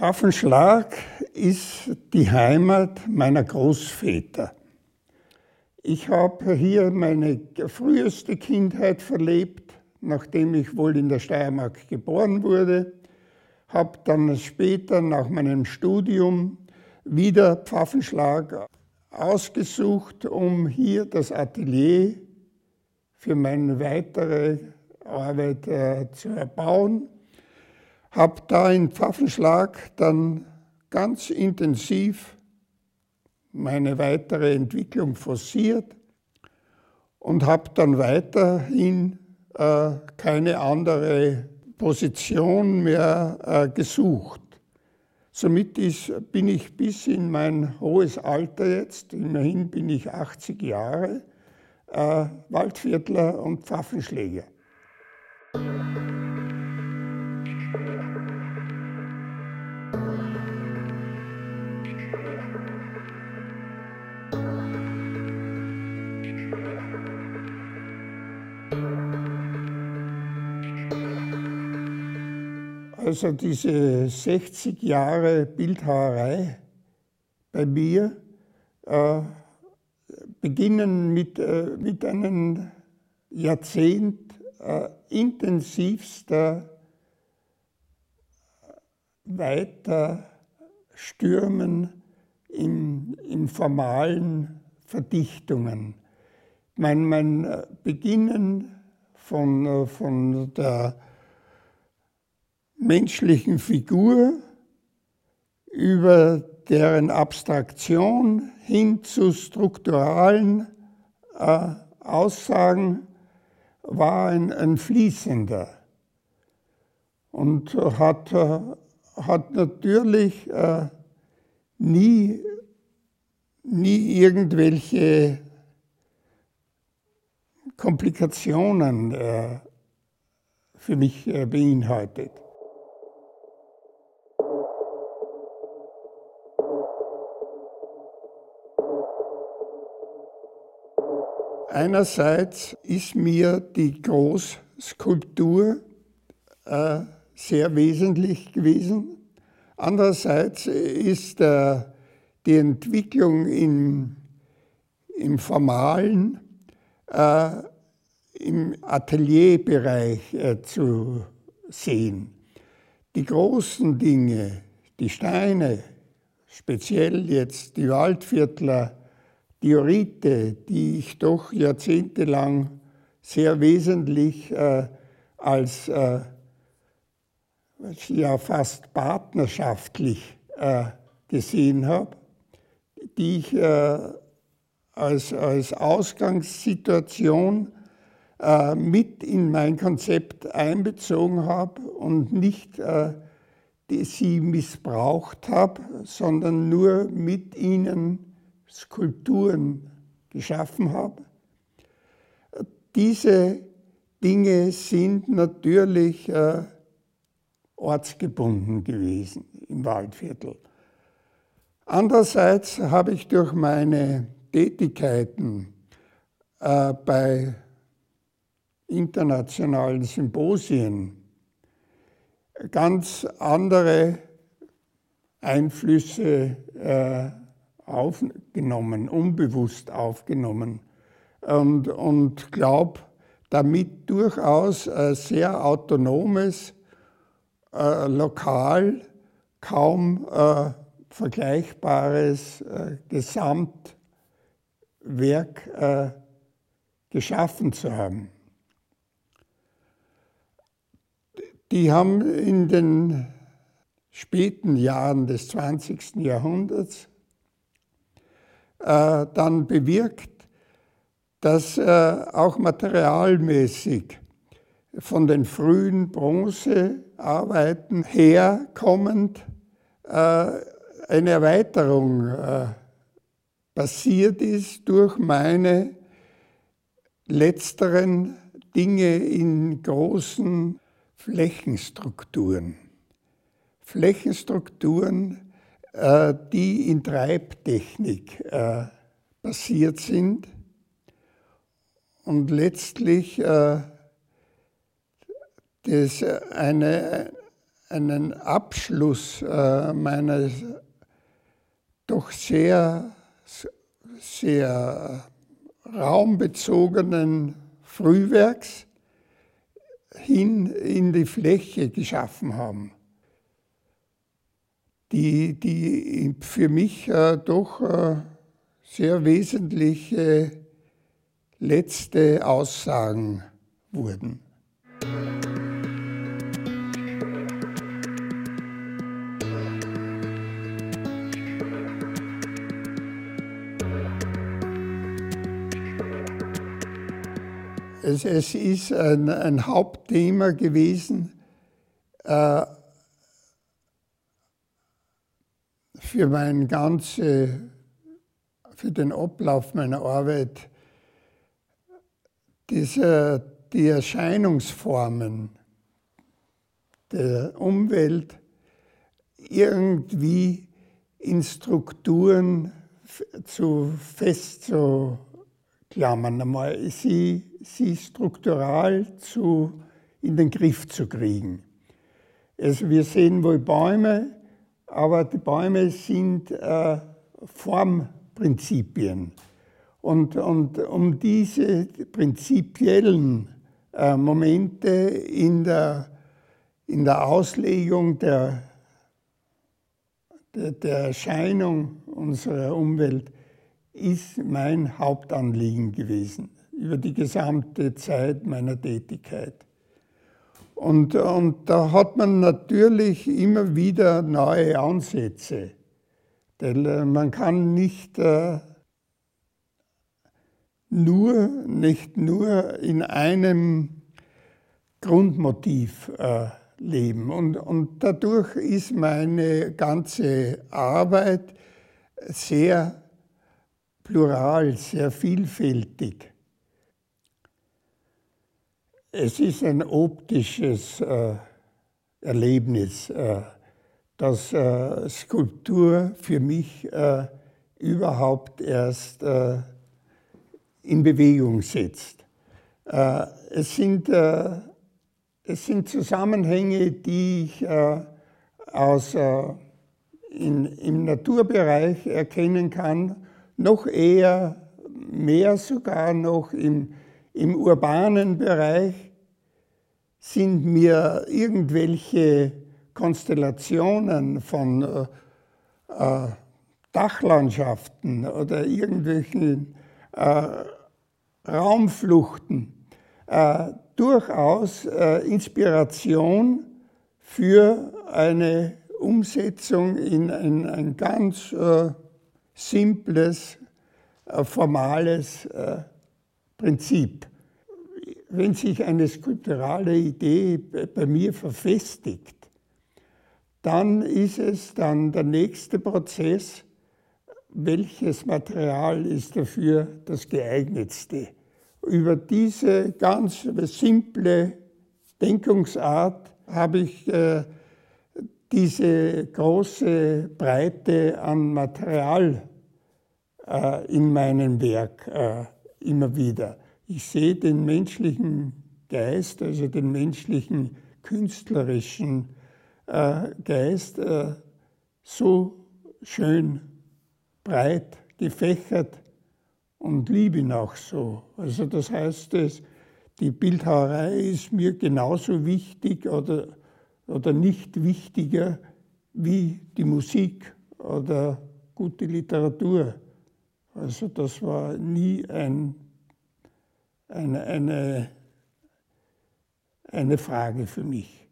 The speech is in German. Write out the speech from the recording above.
Pfaffenschlag ist die Heimat meiner Großväter. Ich habe hier meine früheste Kindheit verlebt, nachdem ich wohl in der Steiermark geboren wurde, habe dann später nach meinem Studium wieder Pfaffenschlag ausgesucht, um hier das Atelier für meine weitere Arbeit äh, zu erbauen habe da in Pfaffenschlag dann ganz intensiv meine weitere Entwicklung forciert und habe dann weiterhin äh, keine andere Position mehr äh, gesucht. Somit ist, bin ich bis in mein hohes Alter jetzt, immerhin bin ich 80 Jahre, äh, Waldviertler und Pfaffenschläger. Also diese 60 Jahre Bildhauerei bei mir äh, beginnen mit, äh, mit einem Jahrzehnt äh, intensivster weiter Stürmen in, in formalen Verdichtungen. Mein, mein äh, Beginnen von, äh, von der menschlichen Figur über deren Abstraktion hin zu strukturalen äh, Aussagen war ein, ein fließender und hat, äh, hat natürlich äh, nie, nie irgendwelche Komplikationen äh, für mich äh, beinhaltet. Einerseits ist mir die Großskulptur äh, sehr wesentlich gewesen. Andererseits ist äh, die Entwicklung im, im Formalen, äh, im Atelierbereich äh, zu sehen. Die großen Dinge, die Steine, speziell jetzt die Waldviertler, Diorite, die ich doch jahrzehntelang sehr wesentlich äh, als äh, ja fast partnerschaftlich äh, gesehen habe, die ich äh, als, als Ausgangssituation äh, mit in mein Konzept einbezogen habe und nicht äh, die sie missbraucht habe, sondern nur mit ihnen Skulpturen geschaffen habe. Diese Dinge sind natürlich äh, ortsgebunden gewesen im Waldviertel. Andererseits habe ich durch meine Tätigkeiten äh, bei internationalen Symposien ganz andere Einflüsse äh, aufgenommen, unbewusst aufgenommen und, und glaube, damit durchaus ein sehr autonomes, äh, lokal kaum äh, vergleichbares äh, Gesamtwerk äh, geschaffen zu haben. Die haben in den späten Jahren des 20. Jahrhunderts äh, dann bewirkt, dass äh, auch materialmäßig von den frühen Bronzearbeiten herkommend äh, eine Erweiterung äh, passiert ist durch meine letzteren Dinge in großen Flächenstrukturen. Flächenstrukturen, äh, die in Treibtechnik passiert sind und letztlich äh, das eine, einen Abschluss äh, meines doch sehr, sehr raumbezogenen Frühwerks hin in die Fläche geschaffen haben, die, die für mich äh, doch äh, sehr wesentliche letzte Aussagen wurden. Es, es ist ein, ein, Hauptthema gewesen äh, für mein ganze, für den Ablauf meiner Arbeit, diese, die Erscheinungsformen der Umwelt irgendwie in Strukturen zu festzuklammern, einmal sie, sie struktural zu, in den Griff zu kriegen. Also wir sehen wohl Bäume, aber die Bäume sind äh, Formprinzipien. Und, und um diese prinzipiellen äh, Momente in der, in der Auslegung der, der, der Erscheinung unserer Umwelt ist mein Hauptanliegen gewesen über die gesamte Zeit meiner Tätigkeit. Und, und da hat man natürlich immer wieder neue Ansätze. Denn äh, man kann nicht äh, nur, nicht nur in einem Grundmotiv äh, leben. Und, und dadurch ist meine ganze Arbeit sehr plural, sehr vielfältig. Es ist ein optisches äh, Erlebnis, äh, dass äh, Skulptur für mich äh, überhaupt erst äh, in Bewegung setzt. Äh, es sind, es sind Zusammenhänge, die ich aus, in, im Naturbereich erkennen kann, noch eher, mehr sogar noch im, im urbanen Bereich sind mir irgendwelche Konstellationen von äh, Dachlandschaften oder irgendwelchen äh, Raumfluchten äh, durchaus äh, Inspiration für eine Umsetzung in ein, ein ganz äh, simples, äh, formales äh, Prinzip. Wenn sich eine skulpturale Idee bei mir verfestigt, dann ist es dann der nächste Prozess, welches Material ist dafür das geeignetste. Über diese ganz simple Denkungsart habe ich äh, diese große Breite an Material äh, in meinem Werk äh, immer wieder. Ich sehe den menschlichen Geist, also den menschlichen künstlerischen äh, Geist, äh, so schön breit gefächert und liebe ihn auch so. Also das heißt, es, die Bildhauerei ist mir genauso wichtig oder, oder nicht wichtiger wie die Musik oder gute Literatur. Also das war nie ein, eine, eine, eine Frage für mich.